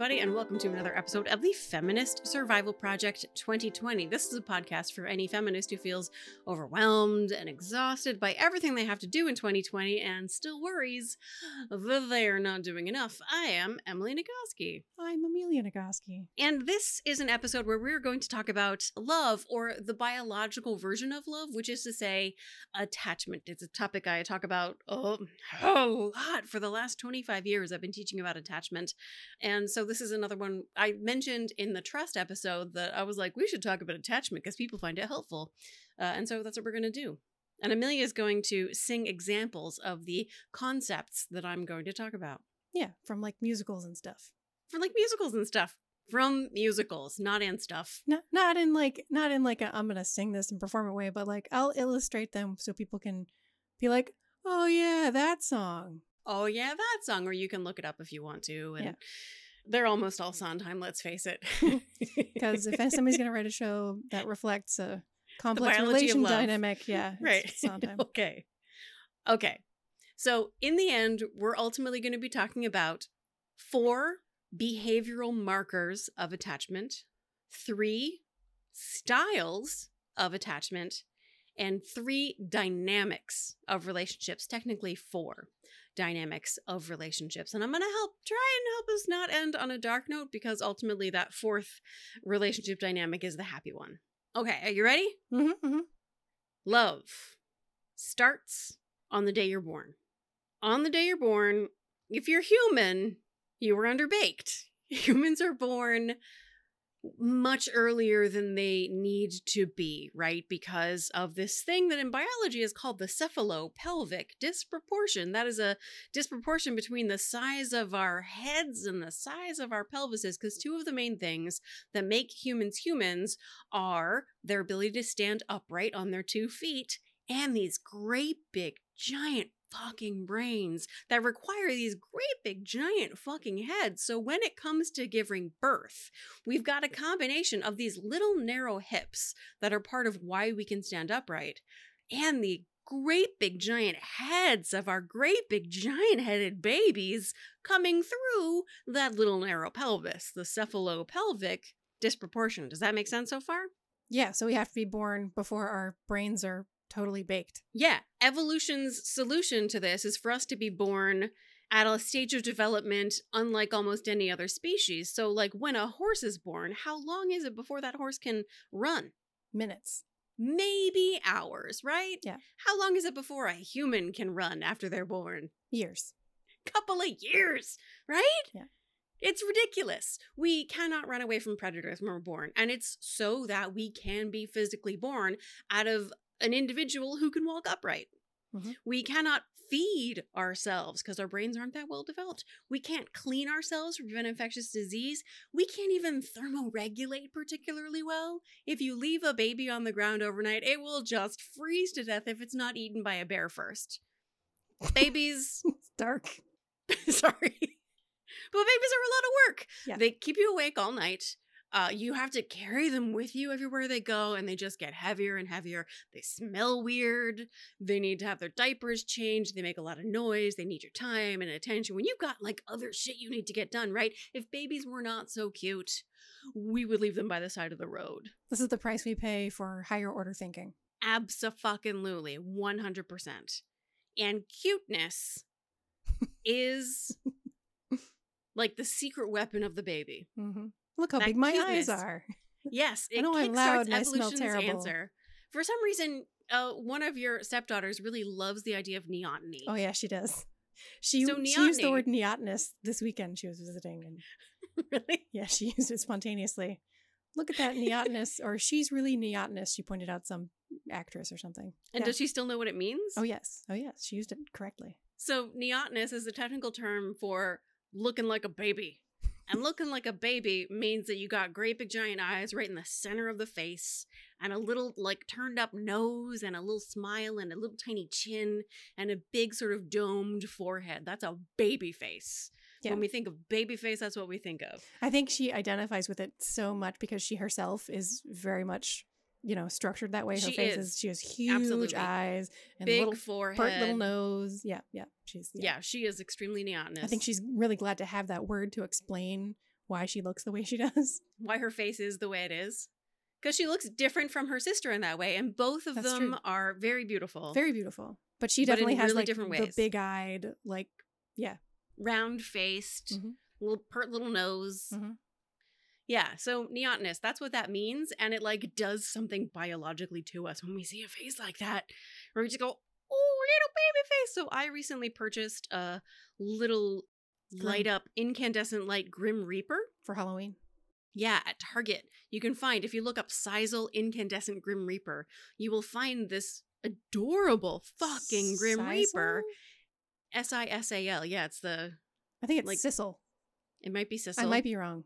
everybody, and welcome to another episode of the Feminist Survival Project 2020. This is a podcast for any feminist who feels overwhelmed and exhausted by everything they have to do in 2020 and still worries that they are not doing enough. I am Emily Nagoski. I'm Amelia Nagoski. And this is an episode where we're going to talk about love or the biological version of love, which is to say, attachment. It's a topic I talk about oh, a lot for the last 25 years. I've been teaching about attachment. And so this is another one I mentioned in the trust episode that I was like, we should talk about attachment because people find it helpful. Uh, and so that's what we're going to do. And Amelia is going to sing examples of the concepts that I'm going to talk about. Yeah, from like musicals and stuff. From like musicals and stuff. From musicals, not in stuff. Not not in like not in like i am gonna sing this and perform it way, but like I'll illustrate them so people can be like, oh yeah, that song. Oh yeah, that song. Or you can look it up if you want to. And Yeah. They're almost all Sondheim, let's face it. Because if somebody's gonna write a show that reflects a complex relation dynamic, yeah, it's right. Sondheim. okay. Okay. So, in the end, we're ultimately going to be talking about four behavioral markers of attachment, three styles of attachment, and three dynamics of relationships. Technically, four dynamics of relationships. And I'm going to help try and help us not end on a dark note because ultimately, that fourth relationship dynamic is the happy one. Okay, are you ready? hmm hmm Love starts on the day you're born. On the day you're born, if you're human, you were underbaked. Humans are born much earlier than they need to be, right? Because of this thing that in biology is called the cephalopelvic disproportion. That is a disproportion between the size of our heads and the size of our pelvises, because two of the main things that make humans humans are their ability to stand upright on their two feet and these great big giant fucking brains that require these great big giant fucking heads. So when it comes to giving birth, we've got a combination of these little narrow hips that are part of why we can stand upright and the great big giant heads of our great big giant headed babies coming through that little narrow pelvis, the cephalopelvic disproportion. Does that make sense so far? Yeah, so we have to be born before our brains are totally baked. Yeah, evolution's solution to this is for us to be born at a stage of development unlike almost any other species. So, like when a horse is born, how long is it before that horse can run? Minutes. Maybe hours, right? Yeah. How long is it before a human can run after they're born? Years. Couple of years, right? Yeah. It's ridiculous. We cannot run away from predators when we're born. And it's so that we can be physically born out of an individual who can walk upright. Mhm. We cannot feed ourselves because our brains aren't that well developed. We can't clean ourselves prevent infectious disease. We can't even thermoregulate particularly well. If you leave a baby on the ground overnight, it will just freeze to death if it's not eaten by a bear first. Babies It's dark. Sorry. But babies are a lot of work. Yeah. They keep you awake all night. Uh, you have to carry them with you everywhere they go, and they just get heavier and heavier. They smell weird. They need to have their diapers changed. They make a lot of noise. They need your time and attention. When you've got like other shit you need to get done, right? If babies were not so cute, we would leave them by the side of the road. This is the price we pay for higher order thinking. Abso-fucking-lutely, 100%. And cuteness is like the secret weapon of the baby. hmm Look how That big my cuteness. eyes are. Yes, it I know I'm loud and I smell evolution's terrible. answer. For some reason, uh, one of your stepdaughters really loves the idea of neoteny. Oh yeah, she does. She, So she used the word neotenous this weekend. She was visiting, and really? yeah, she used it spontaneously. Look at that neotenous, or she's really neotenous. She pointed out some actress or something. And Yeah. does she still know what it means? Oh yes, oh yes, she used it correctly. So neotness is a technical term for looking like a baby. And looking like a baby means that you got great big giant eyes right in the center of the face and a little like turned up nose and a little smile and a little tiny chin and a big sort of domed forehead. That's a baby face. Yeah. When we think of baby face, that's what we think of. I think she identifies with it so much because she herself is very much, you know, structured that way. Her She face is. is. She has huge Absolutely. eyes and Big little forehead. pert little nose. Yeah, yeah. She's Yeah. she is extremely neotenous. I think she's really glad to have that word to explain why she looks the way she does. Why her face is the way it is. Because she looks different from her sister in that way, and both of That's them true. are very beautiful. Very beautiful. But she But definitely has really like different the big eyed, like yeah, round faced, Mhm. little pert little nose. Mhm. Yeah, so neotenous, that's what that means. And it like does something biologically to us when we see a face like that. Where we just go, oh, little baby face. So I recently purchased a little light up incandescent light Grim Reaper. for Halloween. Yeah, at Target. You can find, if you look up Sisal Incandescent Grim Reaper, you will find this adorable fucking Grim Reaper. Sisal? S I S A L. Yeah, it's the, I think it's like, Sissel. it might be Sisal. I might be wrong.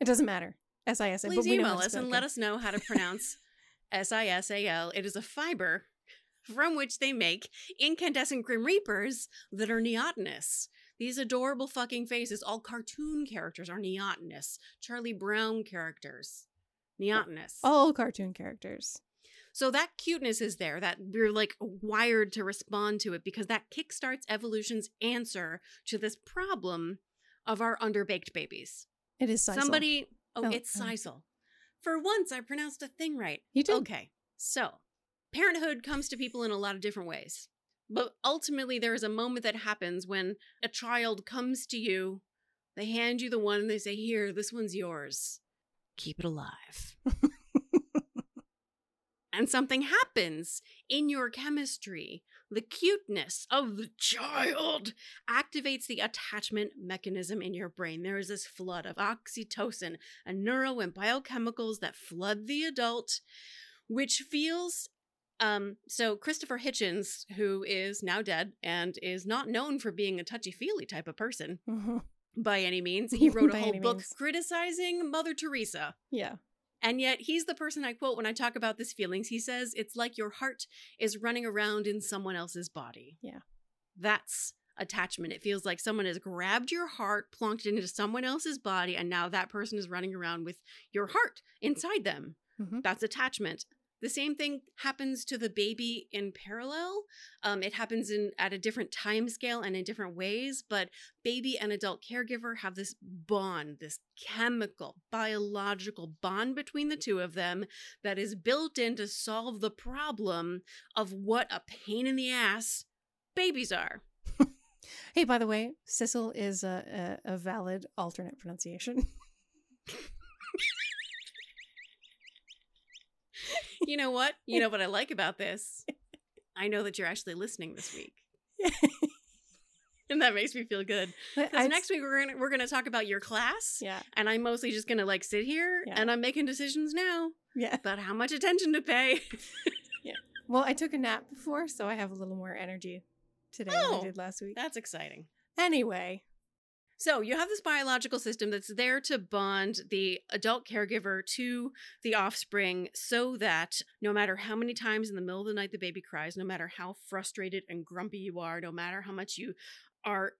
It doesn't matter. S I S A. Please email us and let us know how to pronounce S I S A L. It is a fiber from which they make incandescent Grim Reapers that are neotenous. These adorable fucking faces, all cartoon characters are neotenous. Charlie Brown characters, neotenous. All cartoon characters. So that cuteness is there, that we're like wired to respond to it because that kickstarts evolution's answer to this problem of our underbaked babies. It is Sisal. Somebody, oh, Oh, it's uh-huh. oh. Sisal. For once, I pronounced a thing right. You did. Okay, so parenthood comes to people in a lot of different ways. But ultimately, there is a moment that happens when a child comes to you, they hand you the one, and they say, Here, this one's yours. Keep it alive. and something happens in your chemistry. The cuteness of the child activates the attachment mechanism in your brain. There is this flood of oxytocin and neuro and biochemicals that flood the adult, which feels. Um, so Christopher Hitchens, who is now dead and is not known for being a touchy-feely type of person by any means, he wrote a whole book means. criticizing Mother Teresa. Yeah. And yet, he's the person I quote when I talk about this feelings. He says, It's like your heart is running around in someone else's body. Yeah. That's attachment. It feels like someone has grabbed your heart, plonked it into someone else's body, and now that person is running around with your heart inside them. Mhm. That's attachment. The same thing happens to the baby in parallel. Um, it happens in at a different time scale and in different ways, but baby and adult caregiver have this bond, this chemical, biological bond between the two of them that is built in to solve the problem of what a pain in the ass babies are. Hey, by the way, Sissel is a, a, a valid alternate pronunciation. You know what? You know what I like about this? I know that you're actually listening this week. And that makes me feel good. Because next week we're gonna we're gonna talk about your class. Yeah. And I'm mostly just gonna like sit here Yeah. and I'm making decisions now Yeah. about how much attention to pay. yeah. Well, I took a nap before, so I have a little more energy today than Oh. I did last week. That's exciting. Anyway, So you have this biological system that's there to bond the adult caregiver to the offspring so that no matter how many times in the middle of the night the baby cries, no matter how frustrated and grumpy you are, no matter how much you are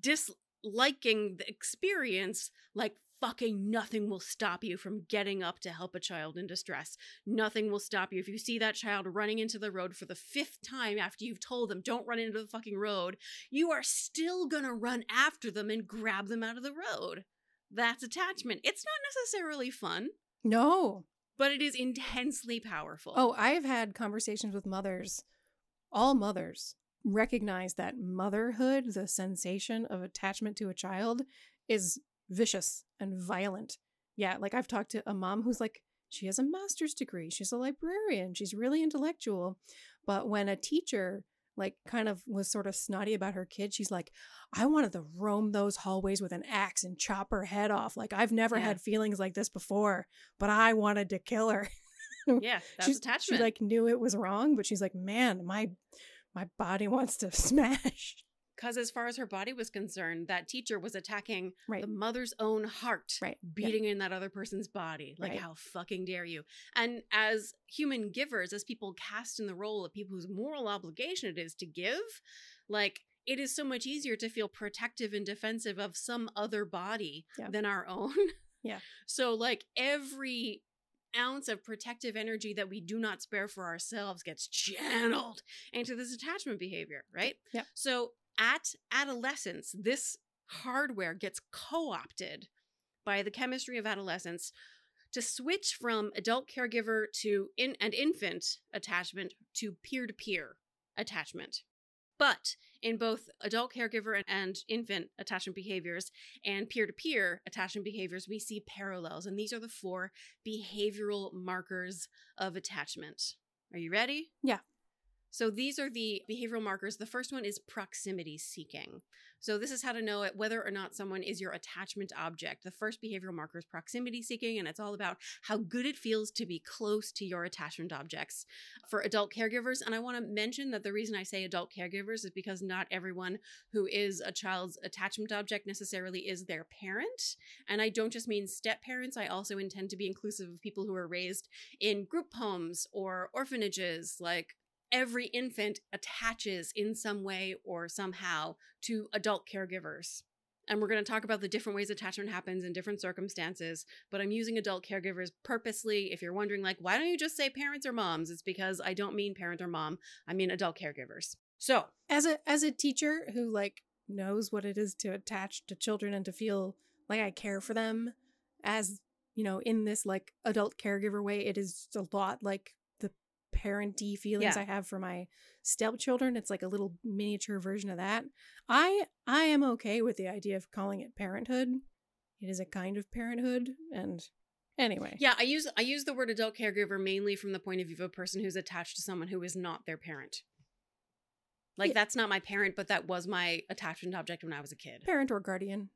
disliking the experience, like fucking nothing will stop you from getting up to help a child in distress. Nothing will stop you. If you see that child running into the road for the fifth time after you've told them, don't run into the fucking road, you are still gonna run after them and grab them out of the road. That's attachment. It's not necessarily fun, no. but it is intensely powerful. Oh, I've had conversations with mothers, all mothers, recognize that motherhood, the sensation of attachment to a child, is vicious and violent. Yeah, like I've talked to a mom who's like, she has a master's degree, she's a librarian, she's really intellectual. But when a teacher, like, kind of was sort of snotty about her kid, she's like, I wanted to roam those hallways with an axe and chop her head off. Like, I've never Yeah. had feelings like this before, but I wanted to kill her. yeah, that's she's, attachment. She like knew it was wrong, but she's like, man, my my body wants to smash. Because as far as her body was concerned, that teacher was attacking Right. the mother's own heart, Right. Yeah. beating in that other person's body. Like, Right. how fucking dare you? And as human givers, as people cast in the role of people whose moral obligation it is to give, like, it is so much easier to feel protective and defensive of some other body Yeah. than our own. Yeah. So, like, every ounce of protective energy that we do not spare for ourselves gets channeled into this attachment behavior, right? Yeah. So at adolescence, this hardware gets co opted by the chemistry of adolescence to switch from adult caregiver to in and infant attachment to peer-to-peer attachment. But in both adult caregiver and infant attachment behaviors and peer to peer attachment behaviors, we see parallels. And these are the four behavioral markers of attachment. Are you ready? Yeah. So these are the behavioral markers. The first one is proximity seeking. So this is how to know it, whether or not someone is your attachment object. The first behavioral marker is proximity seeking, and it's all about how good it feels to be close to your attachment objects. For adult caregivers, and I want to mention that the reason I say adult caregivers is because not everyone who is a child's attachment object necessarily is their parent. And I don't just mean step parents, I also intend to be inclusive of people who are raised in group homes or orphanages, like every infant attaches in some way or somehow to adult caregivers. And we're going to talk about the different ways attachment happens in different circumstances, but I'm using adult caregivers purposely. If you're wondering, like, why don't you just say parents or moms? It's because I don't mean parent or mom, I mean adult caregivers. So, as a as a teacher who like knows what it is to attach to children and to feel like I care for them as, you know, in this like adult caregiver way, it is a lot like parenty feelings Yeah. I have for my stepchildren. It's like a little miniature version of that. I I am okay with the idea of calling it parenthood. It is a kind of parenthood, and anyway, yeah, I use I use the word adult caregiver mainly from the point of view of a person who's attached to someone who is not their parent. Like Yeah. that's not my parent, but that was my attachment object when I was a kid. parent or guardian,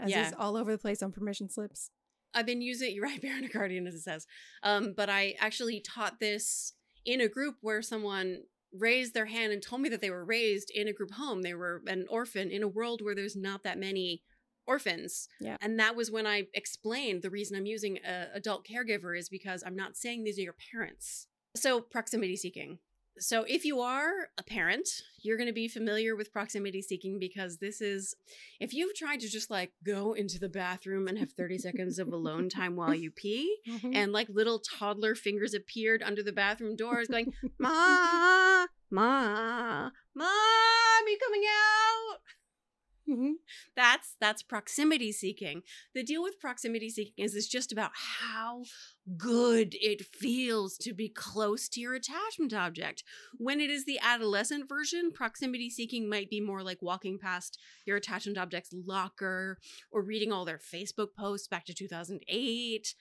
as Yeah. is all over the place on permission slips. I've been using you're right, parent or guardian as it says. Um, but I actually taught this in a group where someone raised their hand and told me that they were raised in a group home. They were an orphan in a world where there's not that many orphans. Yeah. And that was when I explained the reason I'm using a adult caregiver is because I'm not saying these are your parents. So proximity seeking. So if you are a parent, you're going to be familiar with proximity seeking because this is if you've tried to just like go into the bathroom and have 30 seconds of alone time while you pee mm-hmm. and like little toddler fingers appeared under the bathroom doors going ma ma mom you coming out Mhm. that's that's proximity seeking. The deal with proximity seeking is it's just about how good it feels to be close to your attachment object. When it is the adolescent version proximity seeking might be more like walking past your attachment object's locker or reading all their facebook posts back to 2008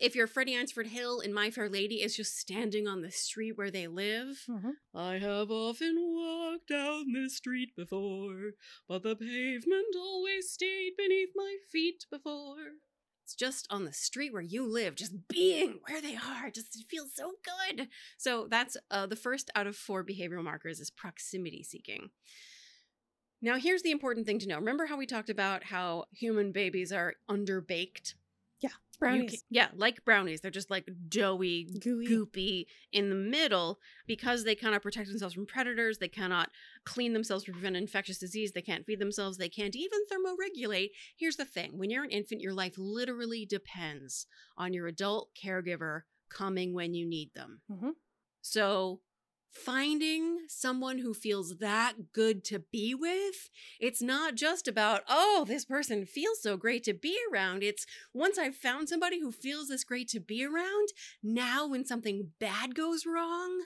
if you're Freddie Eynsford Hill in My Fair Lady is just standing on the street where they live, Mhm. I have often walked down this street before, but the pavement always stayed beneath my feet before. It's just on the street where you live, just being where they are. Just it feels so good. So that's uh, the first out of four behavioral markers is proximity seeking. Now, here's the important thing to know. Remember how we talked about how human babies are underbaked? Brownies, ca- yeah, like brownies. They're just like doughy, gooey. goopy in the middle because they cannot protect themselves from predators. They cannot clean themselves to prevent infectious disease. They can't feed themselves. They can't even thermoregulate. Here's the thing when you're an infant, your life literally depends on your adult caregiver coming when you need them. Mhm. So, finding someone who feels that good to be with, it's not just about, oh, this person feels so great to be around. It's once I've found somebody who feels this great to be around, now when something bad goes wrong,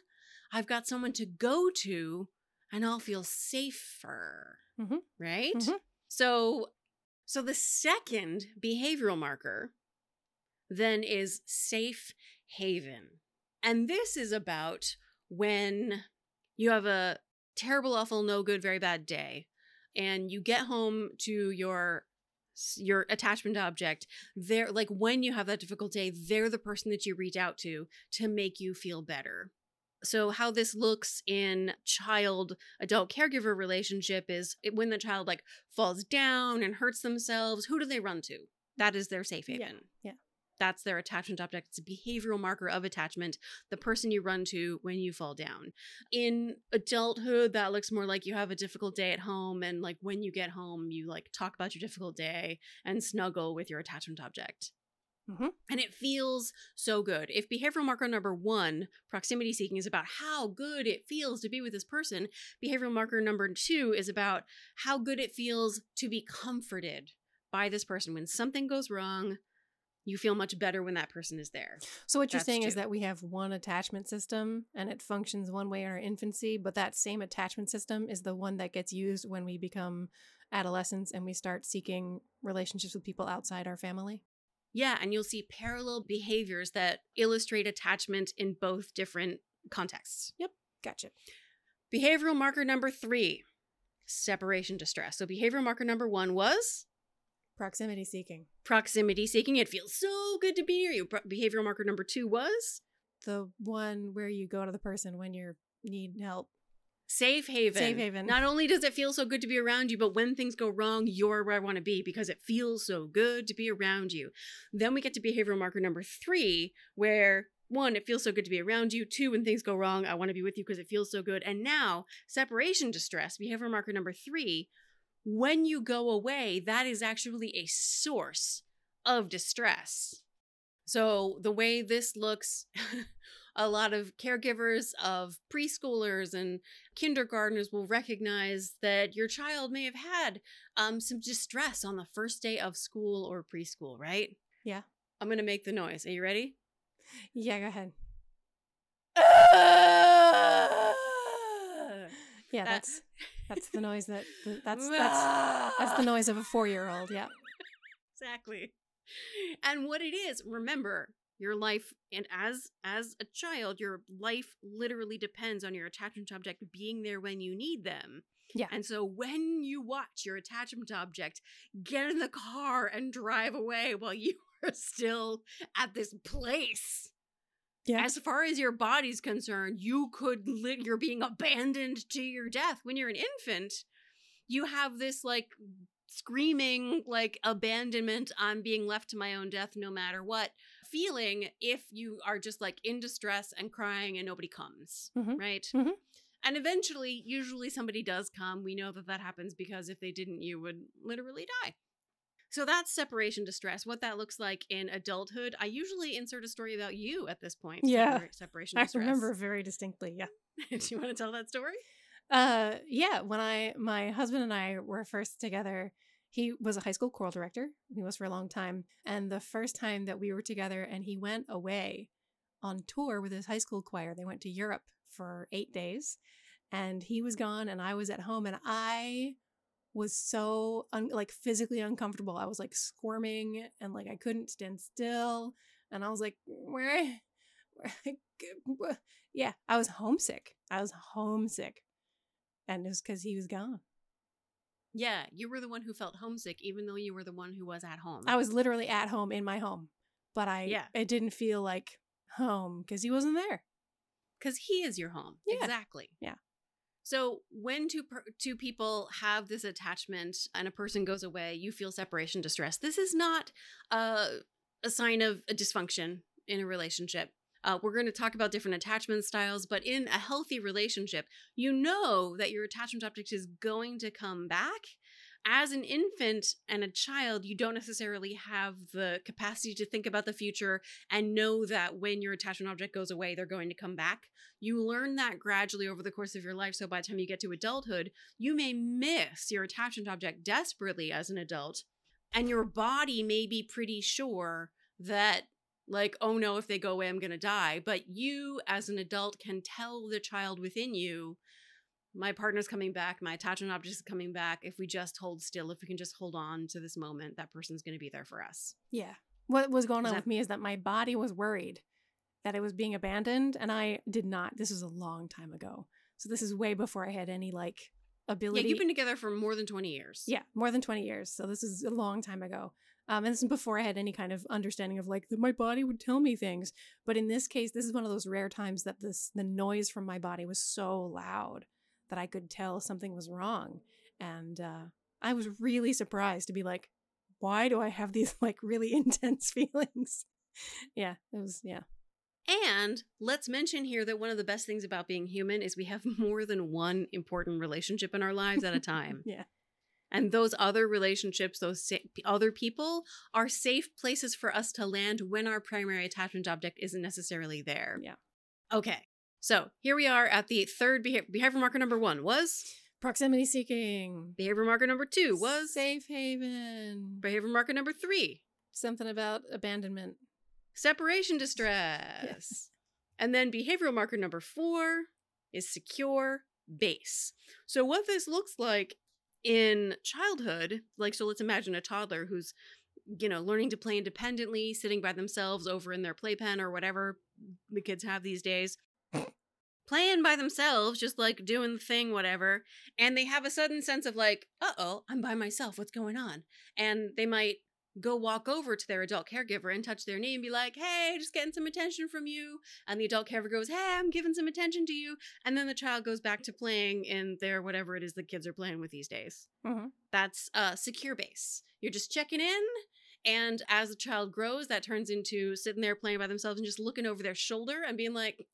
I've got someone to go to and I'll feel safer. Mhm. Right? Mhm. So so the second behavioral marker then is safe haven. And this is about when you have a terrible, awful, no good, very bad day, and you get home to your your attachment object they're like when you have that difficult day they're the person that you reach out to to make you feel better. So how this looks in child adult caregiver relationship is when the child like falls down and hurts themselves who do they run to? That is their safe Yeah, haven. yeah. That's their attachment object it's a behavioral marker of attachment the person you run to when you fall down in adulthood that looks more like you have a difficult day at home and like when you get home you like talk about your difficult day and snuggle with your attachment object Mhm. and it feels so good if behavioral marker number one proximity seeking is about how good it feels to be with this person behavioral marker number two is about how good it feels to be comforted by this person. When something goes wrong, you feel much better when that person is there. So what you're That's saying is that we have one attachment system and it functions one way in our infancy, but that same attachment system is the one that gets used when we become adolescents and we start seeking relationships with people outside our family. Yeah, and you'll see parallel behaviors that illustrate attachment in both different contexts. Yep, gotcha. Behavioral marker number three separation distress. So, behavioral marker number one was Proximity seeking. proximity seeking. It feels so good to be near you. Pro- behavioral marker number two was The one where you go to the person when you need help. safe haven. Safe haven. Not only does it feel so good to be around you, but when things go wrong, you're where I want to be because it feels so good to be around you. Then we get to behavioral marker number three, where one, it feels so good to be around you. Two, when things go wrong, I want to be with you because it feels so good. And now, separation distress, behavioral marker number three, when you go away, that is actually a source of distress. So, the way this looks, a lot of caregivers of preschoolers and kindergartners will recognize that your child may have had um, some distress on the first day of school or preschool, right? Yeah. I'm going to make the noise. Are you ready? Yeah, go ahead. Yeah, uh, that's that's the noise that that's that's that's the noise of a four year old. Yeah. exactly. And what it is, remember, your life and as as a child, your life literally depends on your attachment object being there when you need them. Yeah. And so when you watch your attachment object get in the car and drive away while you are still at this place, Yeah. as far as your body's concerned, you could li- you're being abandoned to your death. When you're an infant, you have this like screaming like abandonment i'm being left to my own death no matter what feeling if you are just like in distress and crying and nobody comes Mhm. right Mhm. and eventually usually somebody does come we know that that happens because if they didn't you would literally die so that's separation distress what that looks like in adulthood i usually insert a story about you at this point Yeah. separation I distress remember very distinctly. Yeah. do you want to tell that story Uh, yeah. When I my husband and I were first together, he was a high school choral director. He was for a long time, and the first time that we were together, and he went away on tour with his high school choir. They went to Europe for eight days, and he was gone, and I was at home, and I was so un- like physically uncomfortable. I was like squirming, and like I couldn't stand still, and I was like, where, yeah, I was homesick. I was homesick. And it was because he was gone. yeah you were the one who felt homesick even though you were the one who was at home I was literally at home in my home, but I Yeah. it didn't feel like home because he wasn't there. because he is your home. Yeah. Exactly. Yeah. So when two per- two people have this attachment and a person goes away, you feel separation distress. This is not a a sign of a dysfunction in a relationship. Uh, we're going to talk about different attachment styles, but in a healthy relationship, you know that your attachment object is going to come back. As an infant and a child, you don't necessarily have the capacity to think about the future and know that when your attachment object goes away, they're going to come back. You learn that gradually over the course of your life. So by the time you get to adulthood, you may miss your attachment object desperately as an adult. And your body may be pretty sure that, like, oh no, if they go away, I'm going to die. But you, as an adult, can tell the child within you, my partner's coming back, my attachment object is coming back. If we just hold still, if we can just hold on to this moment, that person's going to be there for us. Yeah. What was going on that- with me is that my body was worried that it was being abandoned, and I did not. This was a long time ago. So this is way before I had any like ability. Yeah, you've been together for more than 20 years. Yeah, more than 20 years. So this is a long time ago. Um, and this is before I had any kind of understanding of like that my body would tell me things. But in this case, this is one of those rare times that this the noise from my body was so loud that I could tell something was wrong. And uh, I was really surprised to be like, why do I have these like really intense feelings? yeah, it was yeah. And let's mention here that one of the best things about being human is we have more than one important relationship in our lives at a time. Yeah. And those other relationships, those sa- other people, are safe places for us to land when our primary attachment object isn't necessarily there. Yeah. Okay. So here we are at the third beha- behavior marker number one was Proximity seeking. Behavior marker number two was safe haven. behavior marker number three, Something about abandonment. separation distress. And then behavioral marker number four is secure base. So, what this looks like in childhood, like, so let's imagine a toddler who's, you know, learning to play independently, sitting by themselves over in their playpen or whatever the kids have these days. Playing by themselves, just like doing the thing, whatever. And they have a sudden sense of like, uh oh, I'm by myself. What's going on? And they might go walk over to their adult caregiver and touch their knee and be like, hey, just getting some attention from you. And the adult caregiver goes, hey, I'm giving some attention to you. And then the child goes back to playing in their whatever it is the kids are playing with these days. Mhm. That's a secure base. You're just checking in. And as the child grows, that turns into sitting there playing by themselves and just looking over their shoulder and being like,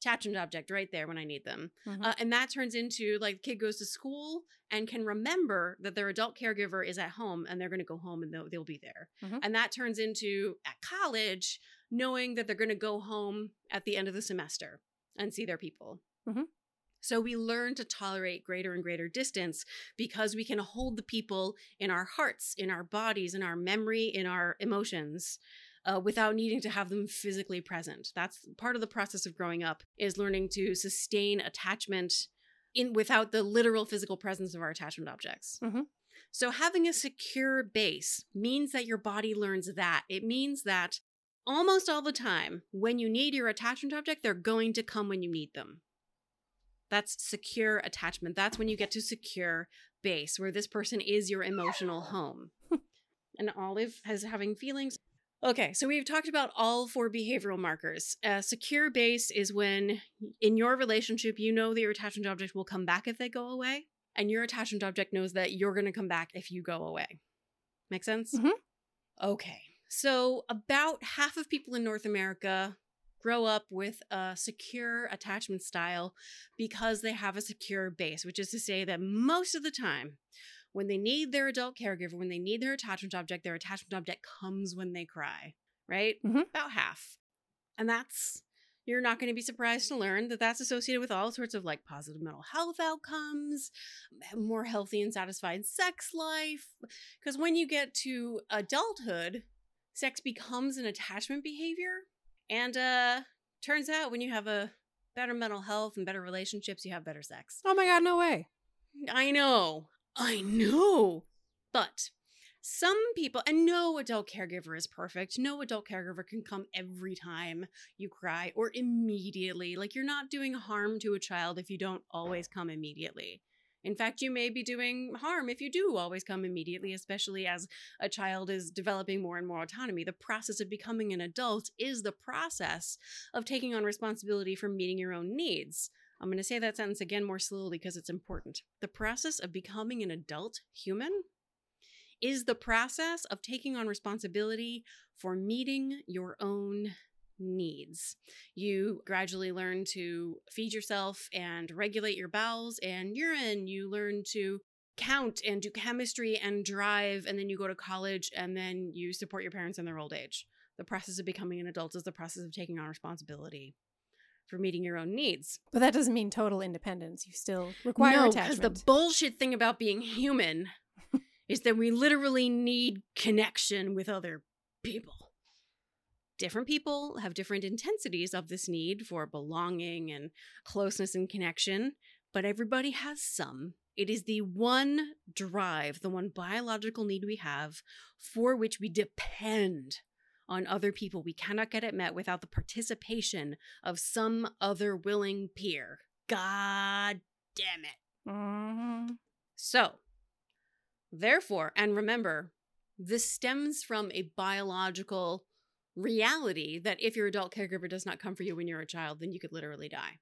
attachment object right there when I need them. Mhm. Uh, and that turns into like the kid goes to school and can remember that their adult caregiver is at home and they're going to go home and they'll, they'll be there. Mhm. And that turns into at college knowing that they're going to go home at the end of the semester and see their people. Mhm. So we learn to tolerate greater and greater distance because we can hold the people in our hearts, in our bodies, in our memory, in our emotions uh, without needing to have them physically present. That's part of the process of growing up is learning to sustain attachment in without the literal physical presence of our attachment objects. Mhm. So having a secure base means that your body learns that. It means that almost all the time when you need your attachment object, they're going to come when you need them. That's secure attachment. That's when you get to secure base, where this person is your emotional home. and Olive has having feelings. Okay, so we've talked about all four behavioral markers. Uh, secure base is when in your relationship you know that your attachment object will come back if they go away, and your attachment object knows that you're going to come back if you go away. Make sense? Mhm. Okay, so about half of people in North America grow up with a secure attachment style because they have a secure base, which is to say that most of the time, when they need their adult caregiver, when they need their attachment object, their attachment object comes when they cry, right? Mhm. About half. And that's, you're not going to be surprised to learn that that's associated with all sorts of like positive mental health outcomes, more healthy and satisfied sex life. Because when you get to adulthood, sex becomes an attachment behavior. And uh turns out when you have a better mental health and better relationships, you have better sex. Oh my god, no way. I know. I know. But some people, and no adult caregiver is perfect. No adult caregiver can come every time you cry or immediately. Like, you're not doing harm to a child if you don't always come immediately. In fact, you may be doing harm if you do always come immediately, especially as a child is developing more and more autonomy. The process of becoming an adult is the process of taking on responsibility for meeting your own needs. I'm going to say that sentence again more slowly because it's important. The process of becoming an adult human is the process of taking on responsibility for meeting your own needs. You gradually learn to feed yourself and regulate your bowels and urine. You learn to count and do chemistry and drive, and then you go to college and then you support your parents in their old age. The process of becoming an adult is the process of taking on responsibility for meeting your own needs. But that doesn't mean total independence. You still require no, attachment. because the bullshit thing about being human is that we literally need connection with other people. Different people have different intensities of this need for belonging and closeness and connection, but everybody has some. It is the one drive, the one biological need we have for which we depend on other people. We cannot get it met without the participation of some other willing peer. God damn it. Mhm. So, therefore, and remember, this stems from a biological reality that if your adult caregiver does not come for you when you're a child, then you could literally die.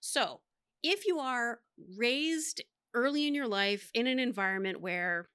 So, if you are raised early in your life in an environment where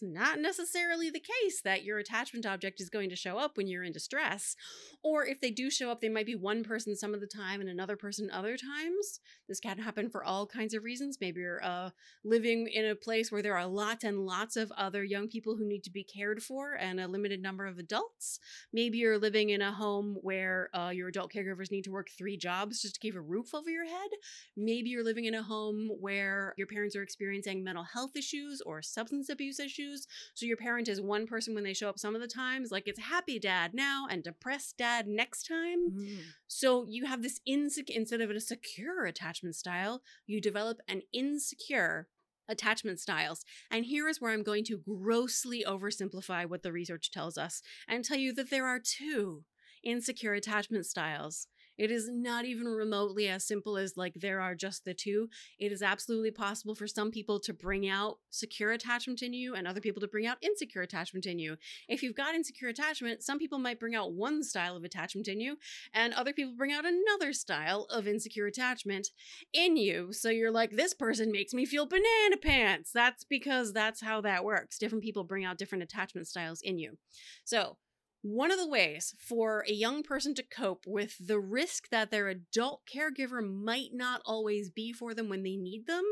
it's not necessarily the case that your attachment object is going to show up when you're in distress. Or if they do show up, they might be one person some of the time and another person other times. This can happen for all kinds of reasons. Maybe you're uh, living in a place where there are lots and lots of other young people who need to be cared for and a limited number of adults. Maybe you're living in a home where uh, your adult caregivers need to work three jobs just to keep a roof over your head. Maybe you're living in a home where your parents are experiencing mental health issues or substance abuse issues. So your parent is one person when they show up some of the times, like it's happy dad now and depressed dad next time. Mm. So you have this insecure, instead of a secure attachment style, you develop an insecure attachment styles. And here is where I'm going to grossly oversimplify what the research tells us and tell you that there are two insecure attachment styles. It is not even remotely as simple as like there are just the two. It is absolutely possible for some people to bring out secure attachment in you and other people to bring out insecure attachment in you. If you've got insecure attachment, some people might bring out one style of attachment in you and other people bring out another style of insecure attachment in you. So you're like, this person makes me feel banana pants. That's because that's how that works. Different people bring out different attachment styles in you. So, one of the ways for a young person to cope with the risk that their adult caregiver might not always be for them when they need them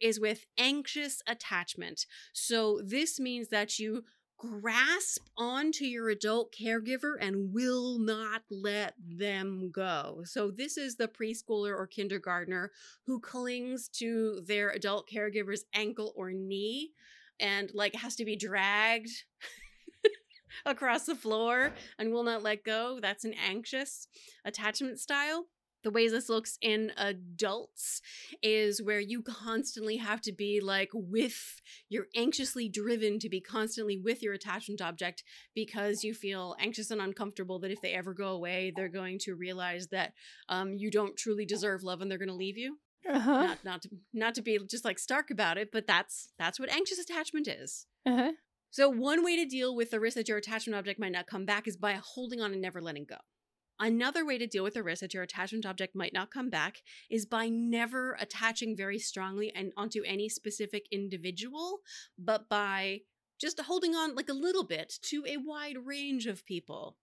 is with anxious attachment. So, this means that you grasp onto your adult caregiver and will not let them go. So, this is the preschooler or kindergartner who clings to their adult caregiver's ankle or knee and like has to be dragged across the floor and will not let go. That's an anxious attachment style. The ways this looks in adults is where you constantly have to be like with, you're anxiously driven to be constantly with your attachment object because you feel anxious and uncomfortable that if they ever go away, they're going to realize that um, you don't truly deserve love and they're going to leave you. Uh-huh. Not, not to not to be just like stark about it, but that's that's what anxious attachment is. Uh-huh. So, one way to deal with the risk that your attachment object might not come back is by holding on and never letting go. Another way to deal with the risk that your attachment object might not come back is by never attaching very strongly and onto any specific individual, but by just holding on like a little bit to a wide range of people.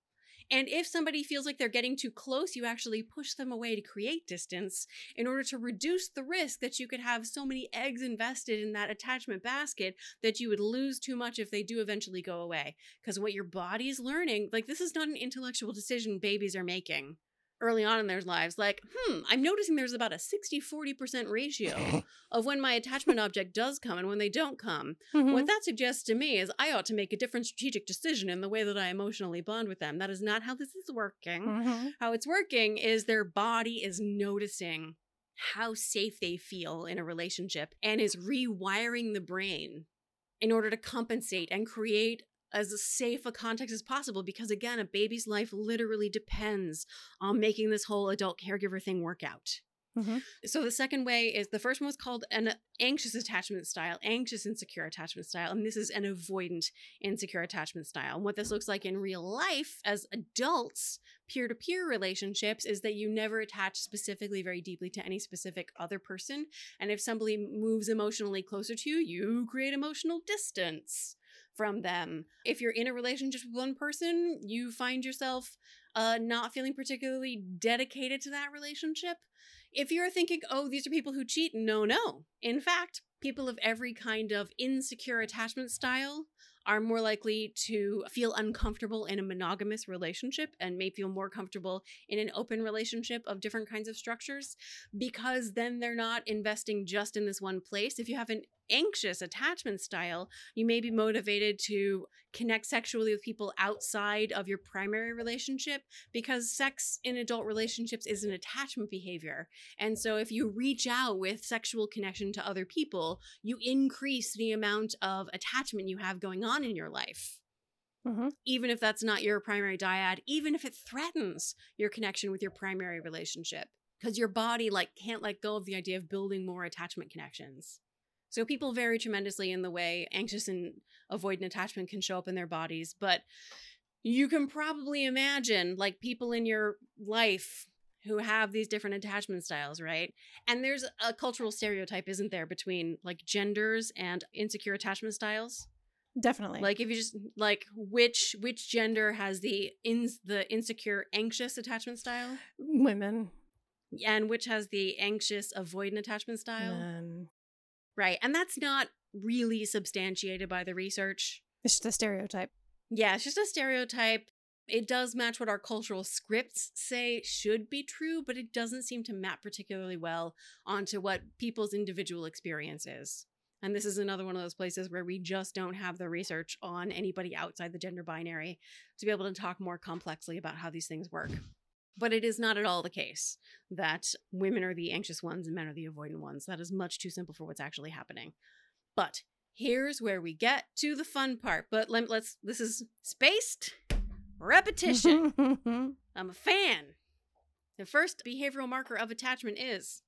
And if somebody feels like they're getting too close, you actually push them away to create distance in order to reduce the risk that you could have so many eggs invested in that attachment basket that you would lose too much if they do eventually go away. Because what your body's learning, like, this is not an intellectual decision babies are making early on in their lives like hmm i'm noticing there's about a 60 40% ratio of when my attachment object does come and when they don't come Mhm. what that suggests to me is I ought to make a different strategic decision in the way that I emotionally bond with them. That is not how this is working. Mhm. How it's working is their body is noticing how safe they feel in a relationship and is rewiring the brain in order to compensate and create as safe a context as possible because again a baby's life literally depends on making this whole adult caregiver thing work out Mhm. so the second way is the first one was called an anxious attachment style, anxious insecure attachment style, and this is an avoidant insecure attachment style. And what this looks like in real life as adults, peer-to-peer relationships is that you never attach specifically very deeply to any specific other person, and if somebody moves emotionally closer to you, you create emotional distance from them. If you're in a relationship with one person, you find yourself uh, not feeling particularly dedicated to that relationship if you're thinking, oh, these are people who cheat, no, no. In fact, people of every kind of insecure attachment style are more likely to feel uncomfortable in a monogamous relationship and may feel more comfortable in an open relationship of different kinds of structures because then they're not investing just in this one place. If you have an anxious attachment style, you may be motivated to connect sexually with people outside of your primary relationship because sex in adult relationships is an attachment behavior. And so if you reach out with sexual connection to other people, you increase the amount of attachment you have going on in your life. Mhm. Even if that's not your primary dyad, even if it threatens your connection with your primary relationship, because your body like can't let go of the idea of building more attachment connections. So people vary tremendously in the way anxious and avoidant attachment can show up in their bodies, but you can probably imagine like people in your life who have these different attachment styles, right? And there's a cultural stereotype, isn't there, between like genders and insecure attachment styles? Definitely. Like if you just like which which gender has the ins the insecure anxious attachment style women. and which has the anxious avoidant attachment style. Men. Right. And that's not really substantiated by the research. It's just a stereotype. Yeah, it's just a stereotype. It does match what our cultural scripts say should be true, but it doesn't seem to map particularly well onto what people's individual experience is. And this is another one of those places where we just don't have the research on anybody outside the gender binary to be able to talk more complexly about how these things work. But it is not at all the case that women are the anxious ones and men are the avoidant ones. That is much too simple for what's actually happening. But here's where we get to the fun part. But let, let's, this is spaced repetition. I'm a fan. The first behavioral marker of attachment is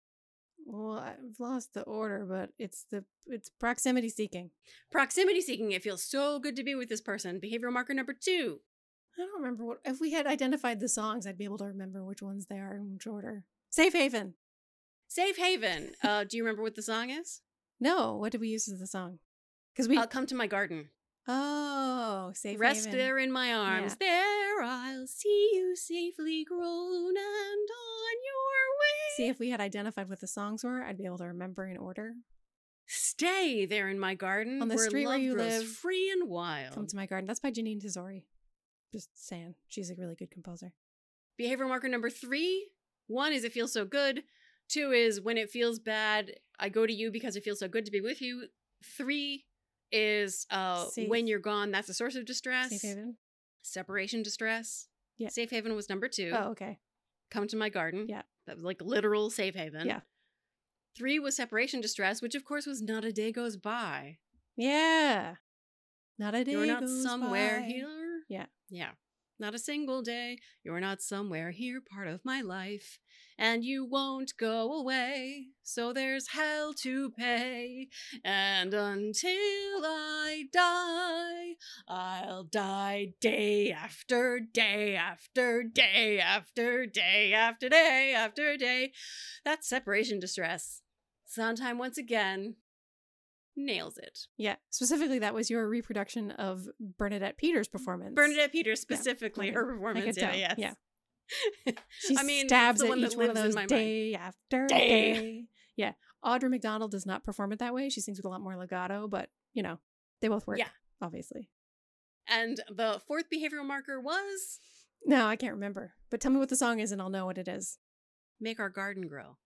well, I've lost the order, but it's the it's proximity seeking. proximity seeking. It feels so good to be with this person. Behavioral marker number two. I don't remember what if we had identified the songs, I'd be able to remember which ones they are in which order. Safe haven. Safe haven. Uh, do you remember what the song is? No, what did we use as the song? Because we I'll come to my garden. oh safe haven. Rest haven. there in my arms. There I'll see you safely grown and on your way. See if we had identified what the songs were, I'd be able to remember in order. Stay there in my garden. On the where street where you live, free and wild. Come to my garden. That's by Jeanine Tesori. Just saying, she's a really good composer. Behavior marker number three one is it feels so good. Two is when it feels bad, I go to you because it feels so good to be with you. Three is uh Safe. when you're gone, that's a source of distress. Safe haven. Separation distress. Yeah. Safe haven was number two. Oh, okay. Come to my garden. Yeah. That was like literal safe haven. Yeah. Three was separation distress, which of course was not a day goes by. Yeah. Not a day. You're not somewhere by. here. Yeah. Yeah. Not a single day. You're not somewhere here, part of my life. And you won't go away. So there's hell to pay. And until I die, I'll die day after day after day after day after day after day. That's separation distress. Sondheim once again nails it. Yeah. Specifically, that was your reproduction of Bernadette Peters' performance. Bernadette Peters specifically, I her performance. yeah, yes. yeah. She I mean, stabs the at each one of those my mind. day after Day. day. Yeah. Audra McDonald does not perform it that way. She sings with a lot more legato, but you know, they both work. Yeah. Obviously. And the fourth behavioral marker was No, I can't remember. But tell me what the song is and I'll know what it is. make our garden grow.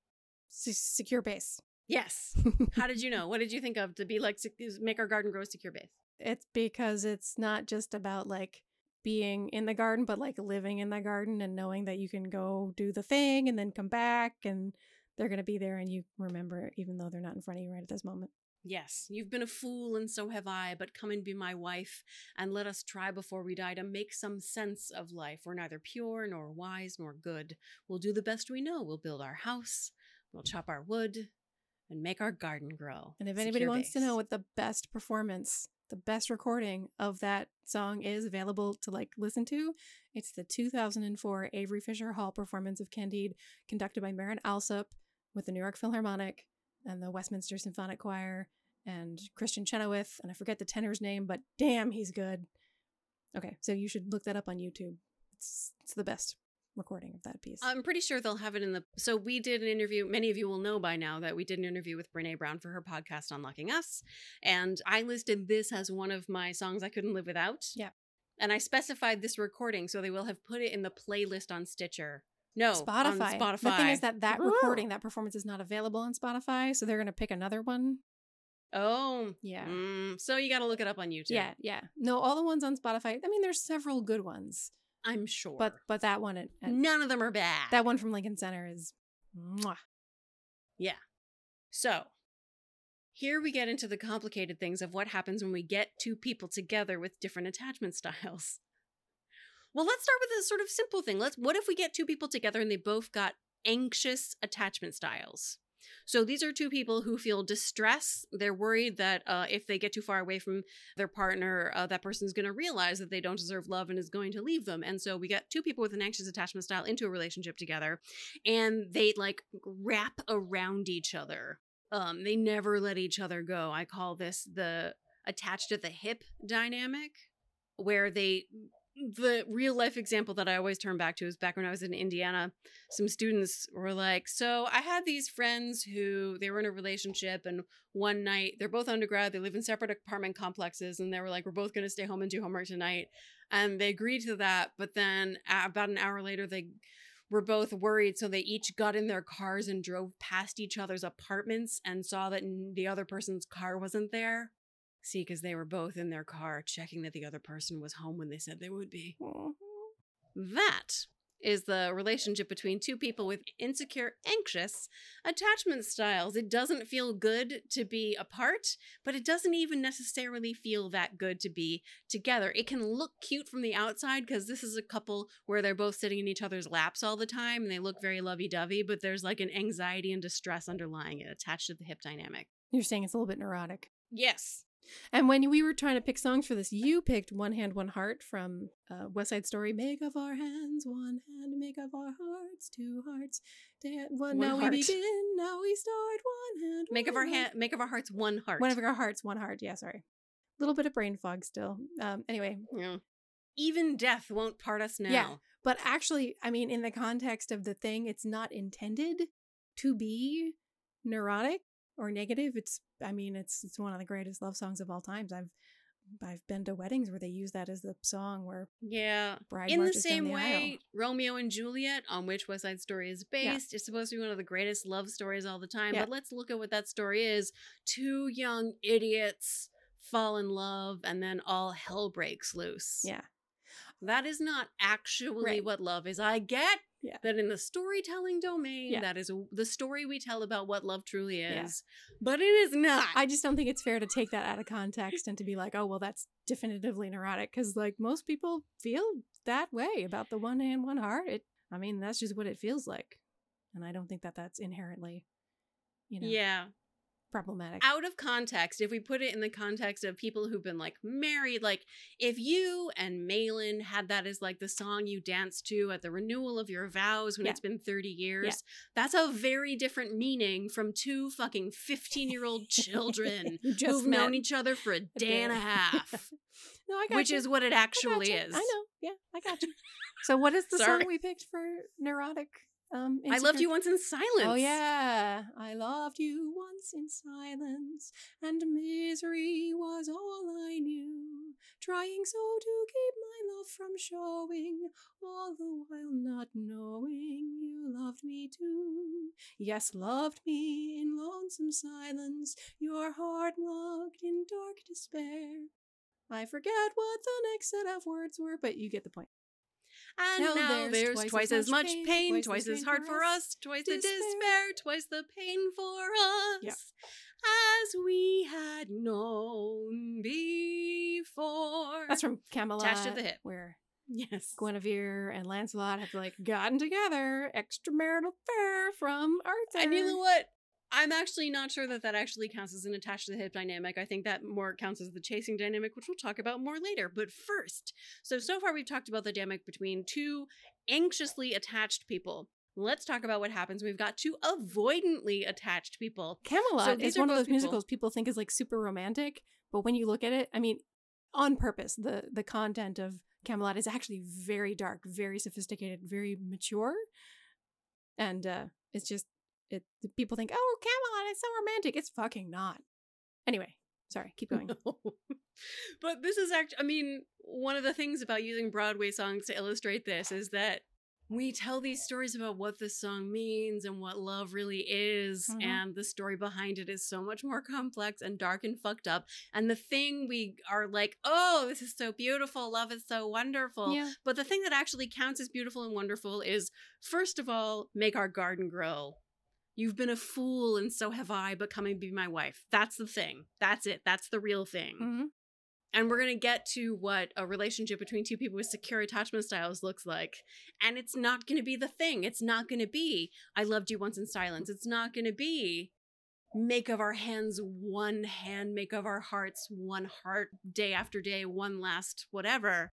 Se- secure base. Yes. How did you know? What did you think of to be like sec- make our garden grow secure base? It's because it's not just about like being in the garden, but like living in the garden and knowing that you can go do the thing and then come back and they're going to be there and you remember it, even though they're not in front of you right at this moment. Yes, you've been a fool and so have I, but come and be my wife, and let us try before we die to make some sense of life. We're neither pure nor wise nor good. We'll do the best we know. We'll build our house, we'll chop our wood, and make our garden grow. And if anybody Secure wants to base. know what the best performance, the best recording of that song is available to like listen to, it's the 2004 Avery Fisher Hall performance of Candide, conducted by Marin Alsop with the New York Philharmonic and the Westminster Symphonic Choir and Kristin Chenoweth, and I forget the tenor's name, but damn, he's good. Okay, so you should look that up on YouTube. It's it's the best recording of that piece. I'm pretty sure they'll have it in the. So we did an interview. Many of you will know by now that we did an interview with Brene Brown for her podcast Unlocking Us, and I listed this as one of my songs I couldn't live without. Yeah. And I specified this recording, so they will have put it in the playlist on Stitcher. No, Spotify. On Spotify. The thing is that that recording, that performance is not available on Spotify, so they're gonna pick another one. Oh, Yeah. mm, so you got to look it up on YouTube. Yeah, yeah. No, all the ones on Spotify. I mean, there's several good ones, I'm sure. but but that one, at, at- none of them are bad. that one from Lincoln Center is, mwah. Yeah. So here we get into the complicated things of what happens when we get two people together with different attachment styles. Well, let's start with a sort of simple thing. Let's what if we get two people together and they both got anxious attachment styles? So these are two people who feel distress. They're worried that uh, if they get too far away from their partner, uh, that person's going to realize that they don't deserve love and is going to leave them. And so we get two people with an anxious attachment style into a relationship together, and they like wrap around each other. Um, they never let each other go. I call this the attached at the hip dynamic where they the real life example that I always turn back to is back when I was in Indiana. Some students were like, So I had these friends who they were in a relationship, and one night they're both undergrad, they live in separate apartment complexes, and they were like, We're both going to stay home and do homework tonight. And they agreed to that. But then about an hour later, they were both worried. So they each got in their cars and drove past each other's apartments and saw that the other person's car wasn't there. See, because they were both in their car checking that the other person was home when they said they would be. That is the relationship between two people with insecure, anxious attachment styles. It doesn't feel good to be apart, but it doesn't even necessarily feel that good to be together. It can look cute from the outside because this is a couple where they're both sitting in each other's laps all the time and they look very lovey dovey, but there's like an anxiety and distress underlying it attached to the hip dynamic. You're saying it's a little bit neurotic. Yes. And when we were trying to pick songs for this, you picked One Hand, One Heart from uh, West Side Story. Make of our hands one hand, make of our hearts two hearts. Dan- one, One now heart. we begin, now we start. One hand, Make of our hand make of our hearts one heart. One of our hearts, one heart. Yeah, sorry. A little bit of brain fog still. Um, anyway, Yeah. Even death won't part us now. Yeah. but actually, I mean, in the context of the thing, it's not intended to be neurotic or negative. It's, I mean, it's it's one of the greatest love songs of all times. I've I've been to weddings where they use that as the song where Yeah. bride In the same the way, Romeo and Juliet, on which West Side Story is Yeah. based, is supposed to be one of the greatest love stories all the time. Yeah. But let's look at what that story is. Two young idiots fall in love and then all hell breaks loose. Yeah. That is not actually Right. what love is. I get Yeah. that in the storytelling domain, Yeah. that is a, the story we tell about what love truly Yeah. is. But it is not. I just don't think it's fair to take that out of context and to be like, oh, well, that's definitively neurotic. Because, like, most people feel that way about the one hand, one heart. It, I mean, that's just what it feels like. And I don't think that that's inherently, you know, yeah. Problematic. out of context, if we put it in the context of people who've been like married, like if you and Malin had that as like the song you dance to at the renewal of your vows when Yeah. it's been 30 years, that's a very different meaning from two fucking 15 year old children just who've known each other for a day and a half, no, I got which you. is what it I actually gotcha. is. I know. Yeah, I got you. So, what is the Sorry. song we picked for neurotic? Um, I loved you once in silence. Oh yeah, I loved you once in silence, and misery was all I knew. Trying so to keep my love from showing, all the while not knowing you loved me too. Yes, loved me in lonesome silence, your heart locked in dark despair. I forget what the next set of words were, but you get the point. And Now now, there's there's, twice, as much pain, twice, as hard for us, twice the despair. despair, twice the pain for us, Yeah. as we had known before. That's from Camelot. Attached to the hip. Where yes. Guinevere and Lancelot have like gotten together, extramarital affair from Arthur. And you know what? I'm actually not sure that that actually counts as an attached to the hip dynamic. I think that more counts as the chasing dynamic, which we'll talk about more later. But first, so so far we've talked about the dynamic between two anxiously attached people. Let's talk about what happens. We've got two avoidantly attached people. Camelot So is one of those people- musicals people think is like super romantic, but when you look at it, I mean, on purpose, the the content of Camelot is actually very dark, very sophisticated, very mature, and uh it's just it. People think, oh, Camelot, it's so romantic. It's fucking not. Anyway, sorry, keep going. but this is actually, I mean, one of the things about using Broadway songs to illustrate this is that we tell these stories about what this song means and what love really is. Mhm. And the story behind it is so much more complex and dark and fucked up. And the thing we are like, oh, this is so beautiful. Love is so wonderful. yeah, But the thing that actually counts as beautiful and wonderful is, first of all, make our garden grow. You've been a fool, and so have I, but come and be my wife. That's the thing. That's it. That's the real thing. Mhm. And we're going to get to what a relationship between two people with secure attachment styles looks like. And it's not going to be the thing. It's not going to be, I loved you once in silence. It's not going to be, make of our hands one hand, make of our hearts one heart, day after day, one last whatever.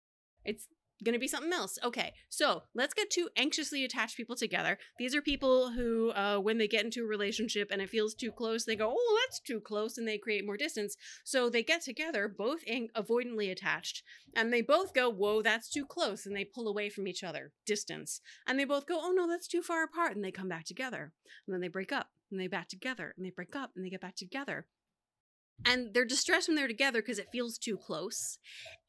It's Gonna be something else. Okay, so let's get two anxiously attached people together. These are people who, uh, when they get into a relationship and it feels too close, they go, oh, that's too close, and they create more distance. So they get together, both ang- avoidantly attached, and they both go, whoa, that's too close, and they pull away from each other, distance. And they both go, oh, no, that's too far apart, and they come back together. And then they break up, and they back together, and they break up, and they get back together. And they're distressed when they're together because it feels too close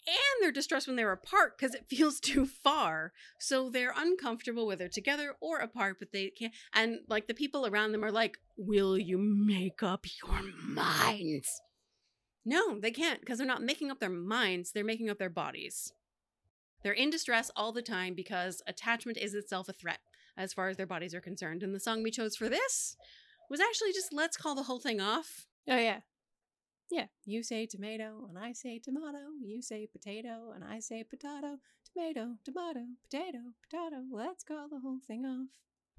and they're distressed when they're apart because it feels too far. So they're uncomfortable whether together or apart, but they can't. And like the people around them are like, Will you make up your minds? No, they can't because they're not making up their minds, they're making up their bodies. They're in distress all the time because attachment is itself a threat as far as their bodies are concerned. And the song we chose for this was actually just Let's Call the Whole Thing Off. Oh yeah. Yeah. You say tomato and I say tomato. You say potato and I say potato. Tomato, tomato, potato, potato. Let's call the whole thing off.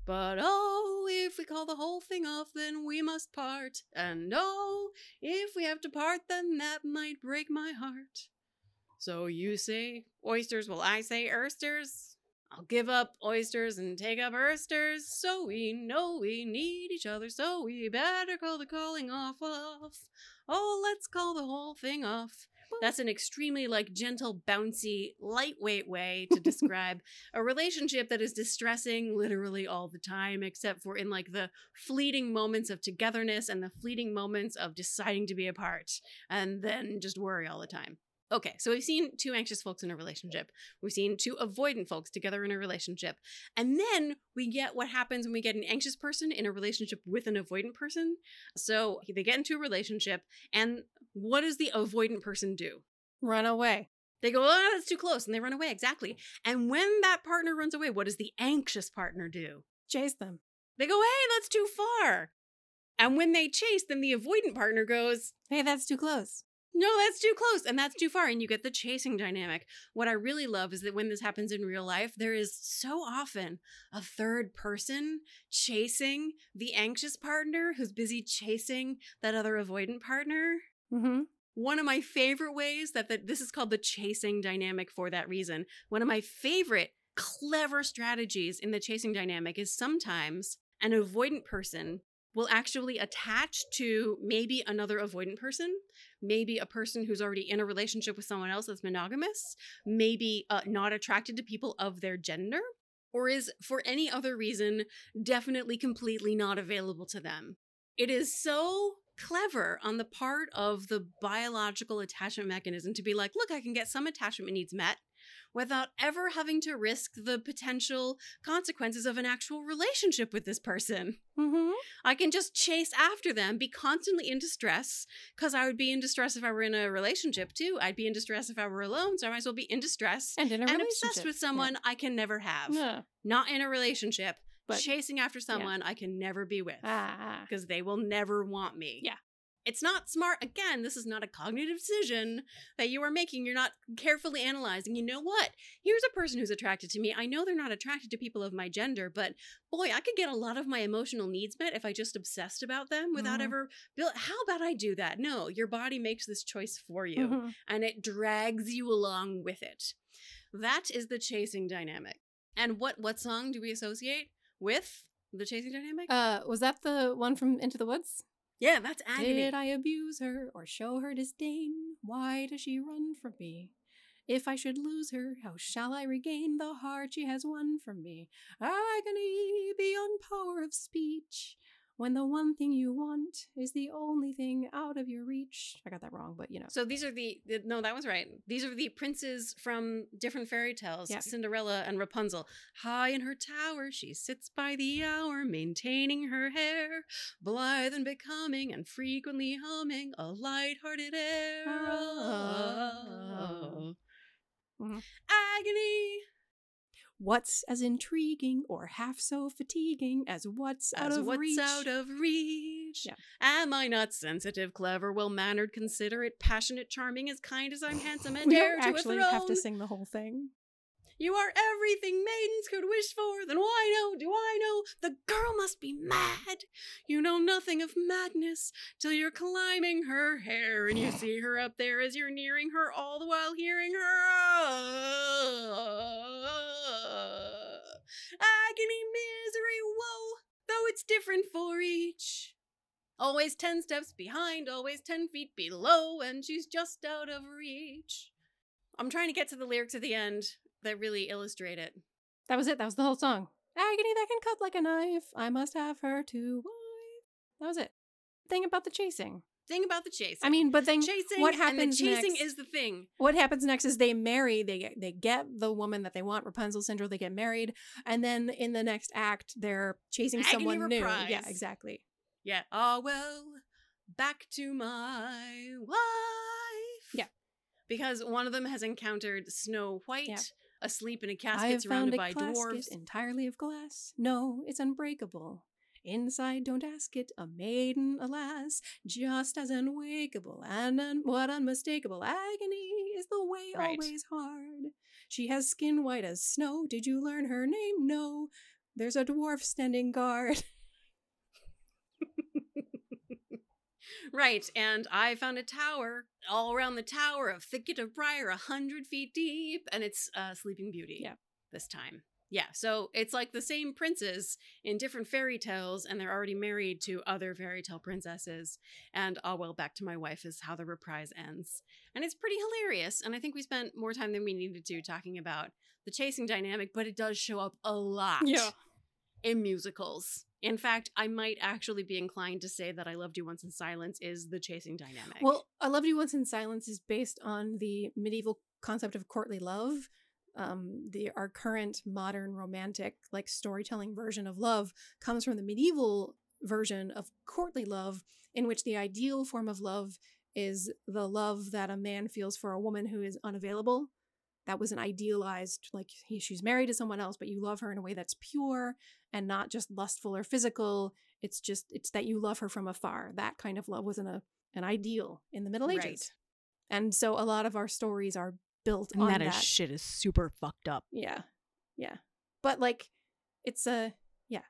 But oh, if we call the whole thing off, then we must part. And oh, if we have to part, then that might break my heart. So you say oysters, well, I say oysters. I'll give up oysters and take up oysters. So we know we need each other, so we better call the calling off off. Oh, let's call the whole thing off. That's an extremely like gentle, bouncy, lightweight way to describe a relationship that is distressing literally all the time, except for in like the fleeting moments of togetherness and the fleeting moments of deciding to be apart and then just worry all the time. Okay, so we've seen two anxious folks in a relationship. We've seen two avoidant folks together in a relationship. And then we get what happens when we get an anxious person in a relationship with an avoidant person. So they get into a relationship, and what does the avoidant person do? Run away. They go, oh, that's too close, and they run away, exactly. And when that partner runs away, what does the anxious partner do? Chase them. They go, hey, that's too far. And when they chase, then the avoidant partner goes, Hey, that's too close. No, that's too close and that's too far. And you get the chasing dynamic. What I really love is that when this happens in real life, there is so often a third person chasing the anxious partner who's busy chasing that other avoidant partner. Mm-hmm. One of my favorite ways that the, this is called the chasing dynamic for that reason. One of my favorite clever strategies in the chasing dynamic is sometimes an avoidant person will actually attach to maybe another avoidant person, maybe a person who's already in a relationship with someone else that's monogamous, maybe uh, not attracted to people of their gender, or is for any other reason definitely completely not available to them. It is so clever on the part of the biological attachment mechanism to be like, look, I can get some attachment needs met without ever having to risk the potential consequences of an actual relationship with this person. Mm-hmm. I can just chase after them, be constantly in distress, because I would be in distress if I were in a relationship too. I'd be in distress if I were alone, so I might as well be in distress And in a and relationship. obsessed with someone I can never have. Yeah. Not in a relationship, But- chasing after someone I can never be with Ah, ah. because they will never want me. Yeah. It's not smart. Again, this is not a cognitive decision that you are making. You're not carefully analyzing. You know what? Here's a person who's attracted to me. I know they're not attracted to people of my gender, but boy, I could get a lot of my emotional needs met if I just obsessed about them without Mhm. ever. Bill, how about I do that? No, your body makes this choice for you Mhm. and it drags you along with it. That is the chasing dynamic. And what what song do we associate with the chasing dynamic? Uh, was that the one from Into the Woods? Yeah, that's agony. Did I abuse her or show her disdain? Why does she run from me? If I should lose her, how shall I regain the heart she has won from me? Agony beyond power of speech. When the one thing you want is the only thing out of your reach. I got that wrong, but you know. So these are the, the no, that was right. These are the princes from different fairy tales: Yeah. Cinderella and Rapunzel. High in her tower, she sits by the hour, maintaining her hair, blithe and becoming, and frequently humming a light-hearted air. Ah. Mhm. Agony. What's as intriguing or half so fatiguing as what's out of what's reach? out of reach. Yeah. Am I not sensitive, clever, well mannered, considerate, passionate, charming, as kind as I'm handsome, and we dare don't to a actually throne? have to sing the whole thing. You are everything maidens could wish for. Then why know, do I know? The girl must be mad. You know nothing of madness till you're climbing her hair and you see her up there as you're nearing her, all the while hearing her. Agony, misery, woe, though it's different for each. Always ten steps behind, always ten feet below, and she's just out of reach. I'm trying to get to the lyrics at the end that really illustrate it. That was it. That was the whole song. Agony that can cut like a knife. I must have her to wife. That was it. Thing about the chasing. Thing about the chasing. I mean, but then chasing. what and the happens chasing next? is the thing. what happens next is they marry. They get they get the woman that they want. Rapunzel syndrome. They get married, and then in the next act, they're chasing Agony someone new. Yeah, exactly. Yeah. Ah, well, back to my wife. Yeah. Because one of them has encountered Snow White Yeah. asleep in a casket surrounded a by dwarves. entirely of glass. No, it's unbreakable. Inside, don't ask it, a maiden, alas, just as unwakeable and un- what unmistakable agony is the way Right. always hard. She has skin white as snow. Did you learn her name? No. There's a dwarf standing guard. Right, and I found a tower all around the tower, a thicket of briar, a hundred feet deep, and it's uh, Sleeping Beauty. Yeah. this time. Yeah, so it's like the same princes in different fairy tales, and they're already married to other fairy tale princesses. And oh well, back to my wife is how the reprise ends, and it's pretty hilarious. And I think we spent more time than we needed to talking about the chasing dynamic, but it does show up a lot in musicals. In fact, I might actually be inclined to say that I Loved You Once in Silence is the chasing dynamic. Well, I Loved You Once in Silence is based on the medieval concept of courtly love. Um, the our current modern romantic like storytelling version of love comes from the medieval version of courtly love, in which the ideal form of love is the love that a man feels for a woman who is unavailable. That was an idealized, like he, she's married to someone else, but you love her in a way that's pure and not just lustful or physical. It's just it's that you love her from afar. That kind of love wasn't a an ideal in the Middle Ages. Right. And so a lot of our stories are built And on that that. is shit is super fucked up. yeah. Yeah. But like it's a yeah.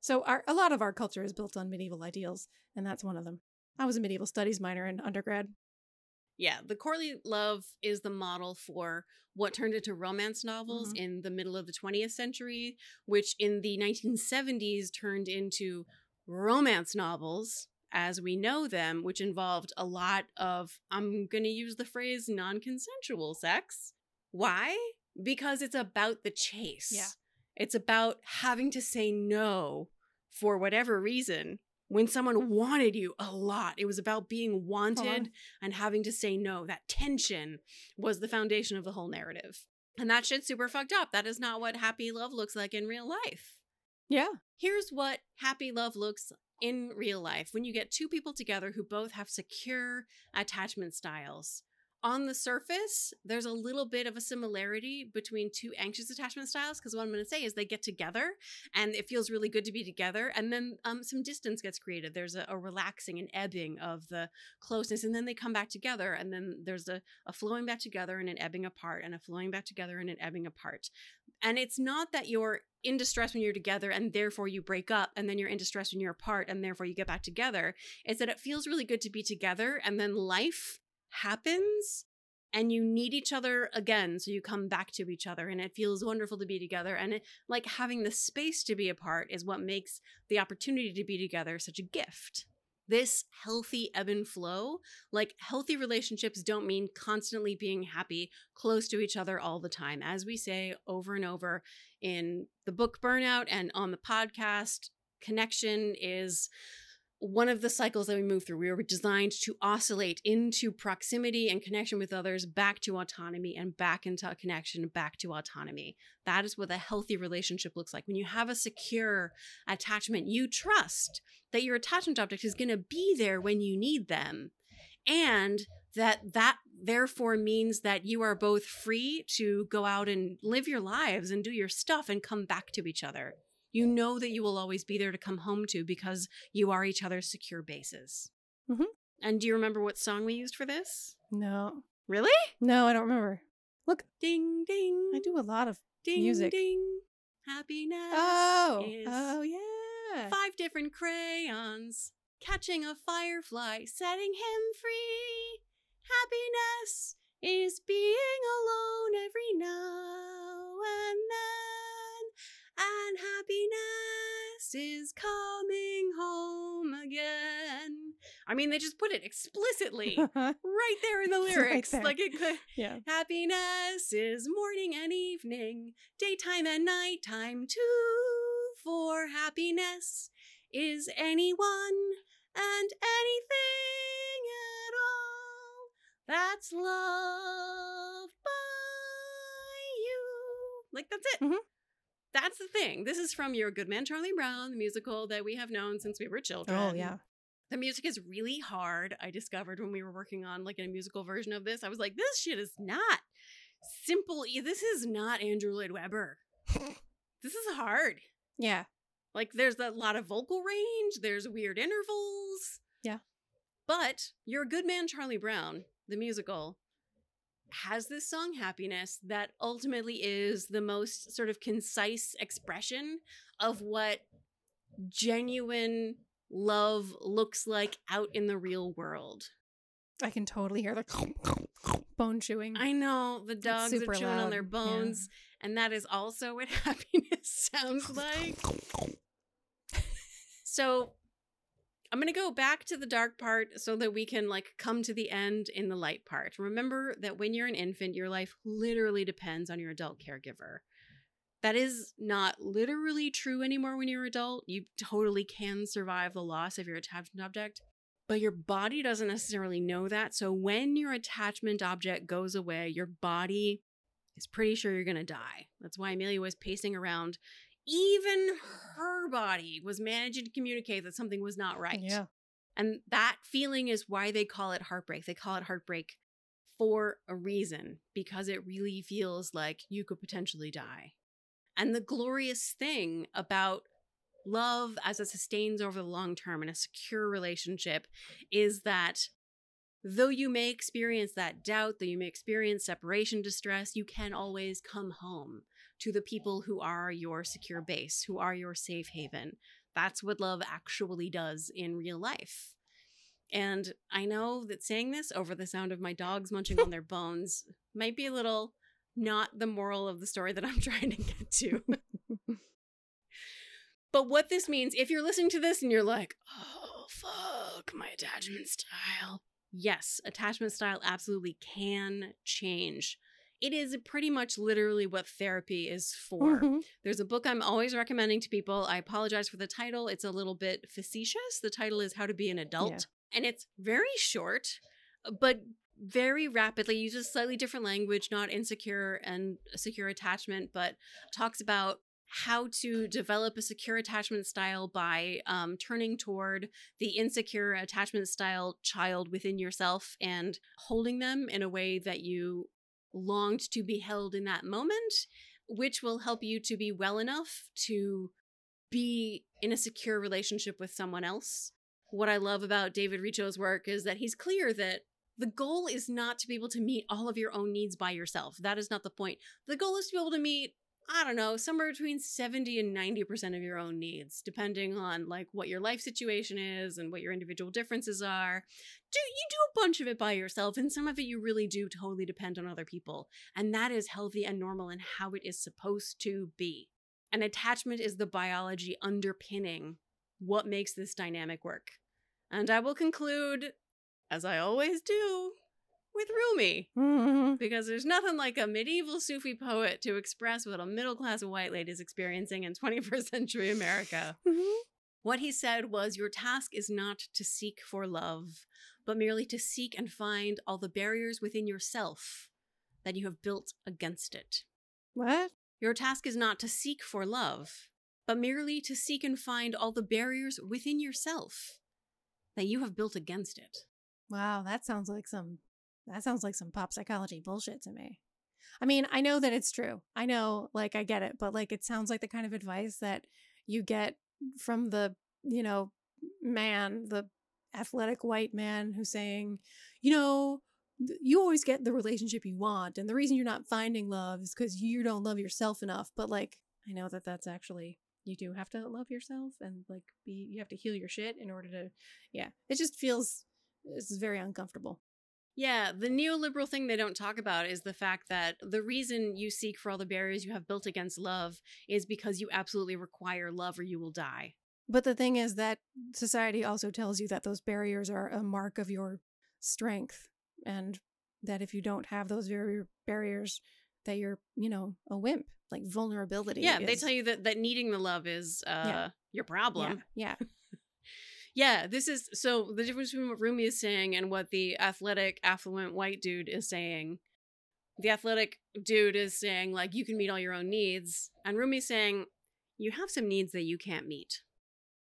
So our a lot of our culture is built on medieval ideals, and that's one of them. I was a medieval studies minor in undergrad. Yeah, the courtly love is the model for what turned into romance novels Mhm. in the middle of the 20th century, which in the 1970s turned into romance novels as we know them, which involved a lot of, I'm going to use the phrase non consensual sex. Why? Because it's about the chase. Yeah. It's about having to say no for whatever reason when someone wanted you a lot. It was about being wanted and having to say no. That tension was the foundation of the whole narrative. And that shit's super fucked up. That is not what happy love looks like in real life. Yeah. Here's what happy love looks in real life when you get two people together who both have secure attachment styles. On the surface, there's a little bit of a similarity between two anxious attachment styles because what I'm going to say is they get together and it feels really good to be together. And then um, some distance gets created. There's a, a relaxing and ebbing of the closeness. And then they come back together. And then there's a, a flowing back together and an ebbing apart, and a flowing back together and an ebbing apart. And it's not that you're in distress when you're together and therefore you break up, and then you're in distress when you're apart and therefore you get back together. is that it feels really good to be together, and then life happens and you need each other again so you come back to each other and it feels wonderful to be together and it, like having the space to be apart is what makes the opportunity to be together such a gift this healthy ebb and flow like healthy relationships don't mean constantly being happy close to each other all the time as we say over and over in the book burnout and on the podcast connection is one of the cycles that we move through. We were designed to oscillate into proximity and connection with others, back to autonomy, and back into connection, back to autonomy. That is what a healthy relationship looks like. When you have a secure attachment, you trust that your attachment object is going to be there when you need them. And that that therefore means that you are both free to go out and live your lives and do your stuff and come back to each other. You know that you will always be there to come home to because you are each other's secure bases. Mhm. And do you remember what song we used for this? No. Really? No, I don't remember. Look, Ding ding. I do a lot of Ding Music. ding. Happiness. Oh, oh yeah. five different crayons catching a firefly, setting him free. Happiness is being alone every now and then, and happiness is coming home again. I mean, they just put it explicitly right there in the It's right lyrics. like it could. yeah. Happiness is morning and evening, daytime and nighttime too. For happiness is anyone and anything at all that's loved by you. Like that's it. Mhm. That's the thing. This is from Your Good Man Charlie Brown, the musical that we have known since we were children. Oh yeah. The music is really hard. I discovered when we were working on like a musical version of this. I was like, this shit is not simple. This is not Andrew Lloyd Webber. this is hard. Yeah. Like there's a lot of vocal range, there's weird intervals. Yeah. But You're a Good Man Charlie Brown, the musical, has this song Happiness that ultimately is the most sort of concise expression of what genuine love looks like out in the real world. I can totally hear the bone chewing. I know the dogs are super chewing on their loud, bones, and that is also what happiness sounds like. So I'm going to go back to the dark part so that we can like come to the end in the light part. Remember that when you're an infant, your life literally depends on your adult caregiver. That is not literally true anymore when you're adult. You totally can survive the loss of your attachment object, but your body doesn't necessarily know that. So when your attachment object goes away, your body is pretty sure you're going to die. That's why Amelia was pacing around. Even her body was managing to communicate that something was not right. Yeah. And that feeling is why they call it heartbreak. They call it heartbreak for a reason because it really feels like you could potentially die. And the glorious thing about love as it sustains over the long term in a secure relationship is that though you may experience that doubt, though you may experience separation distress, you can always come home to the people who are your secure base, who are your safe haven. That's what love actually does in real life. And I know that saying this over the sound of my dogs munching on their bones might be a little not the moral of the story that I'm trying to get to. but what this means, if you're listening to this and you're like, oh, fuck, my attachment style. Yes, attachment style absolutely can change. It is pretty much literally what therapy is for. Mhm. There's a book I'm always recommending to people. I apologize for the title. It's a little bit facetious. The title is How to Be an Adult, Yeah. and it's very short, but very rapidly uses slightly different language, not insecure and secure attachment, but talks about how to develop a secure attachment style by um, turning toward the insecure attachment style child within yourself and holding them in a way that you longed to be held in that moment, which will help you to be well enough to be in a secure relationship with someone else. What I love about David Richo's work is that he's clear that the goal is not to be able to meet all of your own needs by yourself. That is not the point. The goal is to be able to meet I don't know, somewhere between 70 and 90% of your own needs, depending on like what your life situation is and what your individual differences are. Do you do a bunch of it by yourself and some of it you really do totally depend on other people. And that is healthy and normal and how it is supposed to be. And attachment is the biology underpinning what makes this dynamic work. And I will conclude, as I always do, with Rumi Mhm. because there's nothing like a medieval Sufi poet to express what a middle class white lady is experiencing in 21st century America. Mhm. What he said was Your task is not to seek for love, but merely to seek and find all the barriers within yourself that you have built against it. What? Your task is not to seek for love, but merely to seek and find all the barriers within yourself that you have built against it. Wow, that sounds like some that sounds like some pop psychology bullshit to me. I mean, I know that it's true. I know, like I get it, but like it sounds like the kind of advice that you get from the, you know, man, the athletic white man who's saying, you know, you always get the relationship you want, and the reason you're not finding love is because you don't love yourself enough. But like, I know that that's actually you do have to love yourself and like be you have to heal your shit in order to yeah it just feels it's very uncomfortable Yeah, the neoliberal thing they don't talk about is the fact that the reason you seek for all the barriers you have built against love is because you absolutely require love or you will die. but the thing is that society also tells you that those barriers are a mark of your strength and that if you don't have those very barriers that you're you know a wimp like vulnerability Yeah, they tell you that that needing the love is uh Yeah. your problem. yeah yeah Yeah, this is so the difference between what Rumi is saying and what the athletic, affluent white dude is saying. The athletic dude is saying, like, you can meet all your own needs. And Rumi's saying, you have some needs that you can't meet.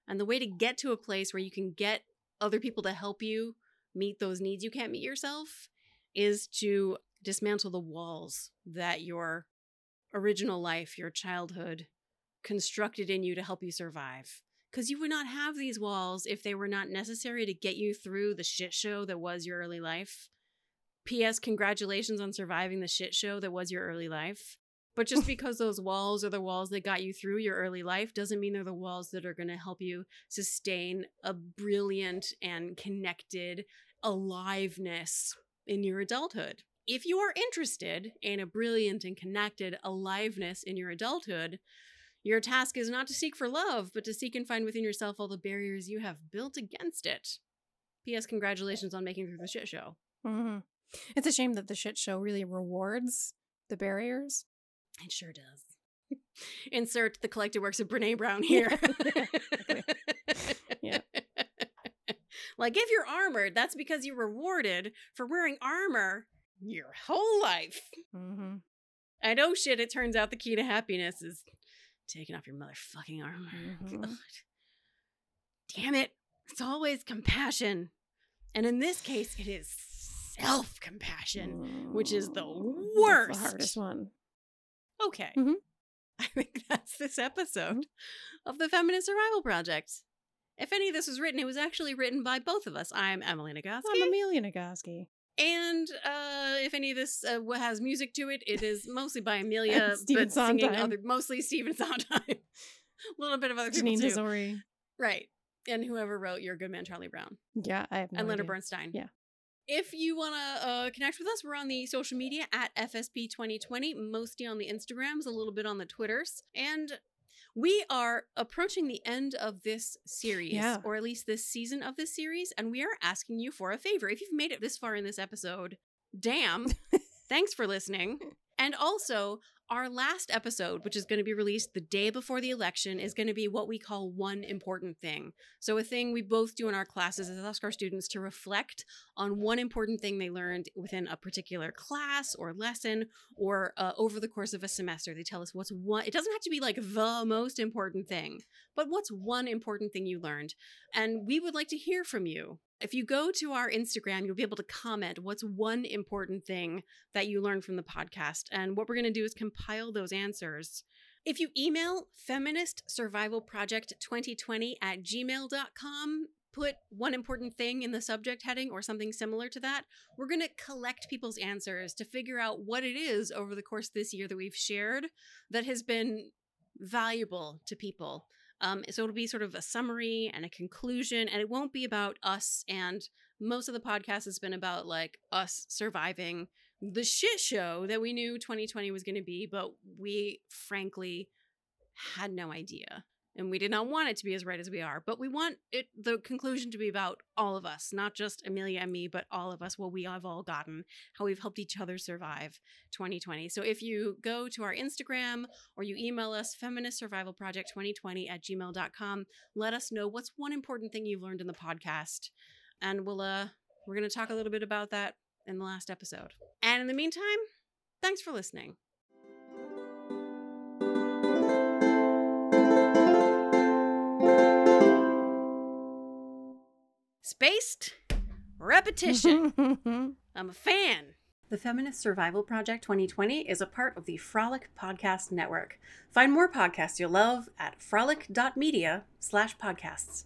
And the way to get to a place where you can get other people to help you meet those needs you can't meet yourself is to dismantle the walls that your original life, your childhood, constructed in you to help you survive because you would not have these walls if they were not necessary to get you through the shit show that was your early life. P.S. Congratulations on surviving the shit show that was your early life. But just because those walls are the walls that got you through your early life doesn't mean they're the walls that are going to help you sustain a brilliant and connected aliveness in your adulthood. If you are interested in a brilliant and connected aliveness in your adulthood, your task is not to seek for love, but to seek and find within yourself all the barriers you have built against it. P.S. Congratulations on making through the shit show. hmm it's a shame that the shit show really rewards the barriers It sure does. Insert the collected works of Brene Brown here. Yeah. like if you're armored, that's because you're rewarded for wearing armor your whole life. mm-hmm. And oh shit, it turns out the key to happiness is taking off your motherfucking armor. Mhm. God. Damn it. It's always compassion. And in this case, it is self compassion. which is the worst. the hardest one Okay. Mhm. I think that's this episode of the Feminist Survival Project. If any of this was written, it was actually written by both of us. I'm Emily Nagoski. i'm amelia nagoski and uh, if any of this uh, has music to it, it is mostly by Amelia, but singing Sondheim. other, mostly Stephen Sondheim. A little bit of other people jeanine too. Tesori. Right. And whoever wrote Your Good Man, Charlie Brown. yeah i have no and Leonard idea. Bernstein. Yeah. If you want to uh, connect with us, we're on the social media at FSP 2020, mostly on the Instagrams, a little bit on the Twitters. And we are approaching the end of this series, Yeah. or at least this season of this series, and we are asking you for a favor. If you've made it this far in this episode, damn, thanks for listening. And also, our last episode, which is going to be released the day before the election, is going to be what we call one important thing. So, a thing we both do in our classes is ask our students to reflect on one important thing they learned within a particular class or lesson or uh, over the course of a semester. They tell us what's one, it doesn't have to be like the most important thing, but what's one important thing you learned. And we would like to hear from you. If you go to our Instagram, you'll be able to comment what's one important thing that you learned from the podcast. And what we're going to do is compile those answers. If you email feminist survival project 2020 at gmail.com, put one important thing in the subject heading or something similar to that, we're going to collect people's answers to figure out what it is over the course this year that we've shared that has been valuable to people. Um, so it'll be sort of a summary and a conclusion, and it won't be about us. And most of the podcast has been about like us surviving the shit show that we knew 2020 was going to be, but we frankly had no idea. And we did not want it to be as right as we are, but we want it the conclusion to be about all of us, not just Amelia and me, but all of us, what we have all gotten, how we've helped each other survive 2020. So if you go to our Instagram or you email us feminist survival project 2020 at gmail.com, let us know what's one important thing you've learned in the podcast. And we'll uh we're gonna talk a little bit about that in the last episode. And in the meantime, thanks for listening. Spaced repetition. I'm a fan. The Feminist Survival Project 2020 is a part of the Frolic Podcast Network. Find more podcasts you'll love at frolic.media slash podcasts.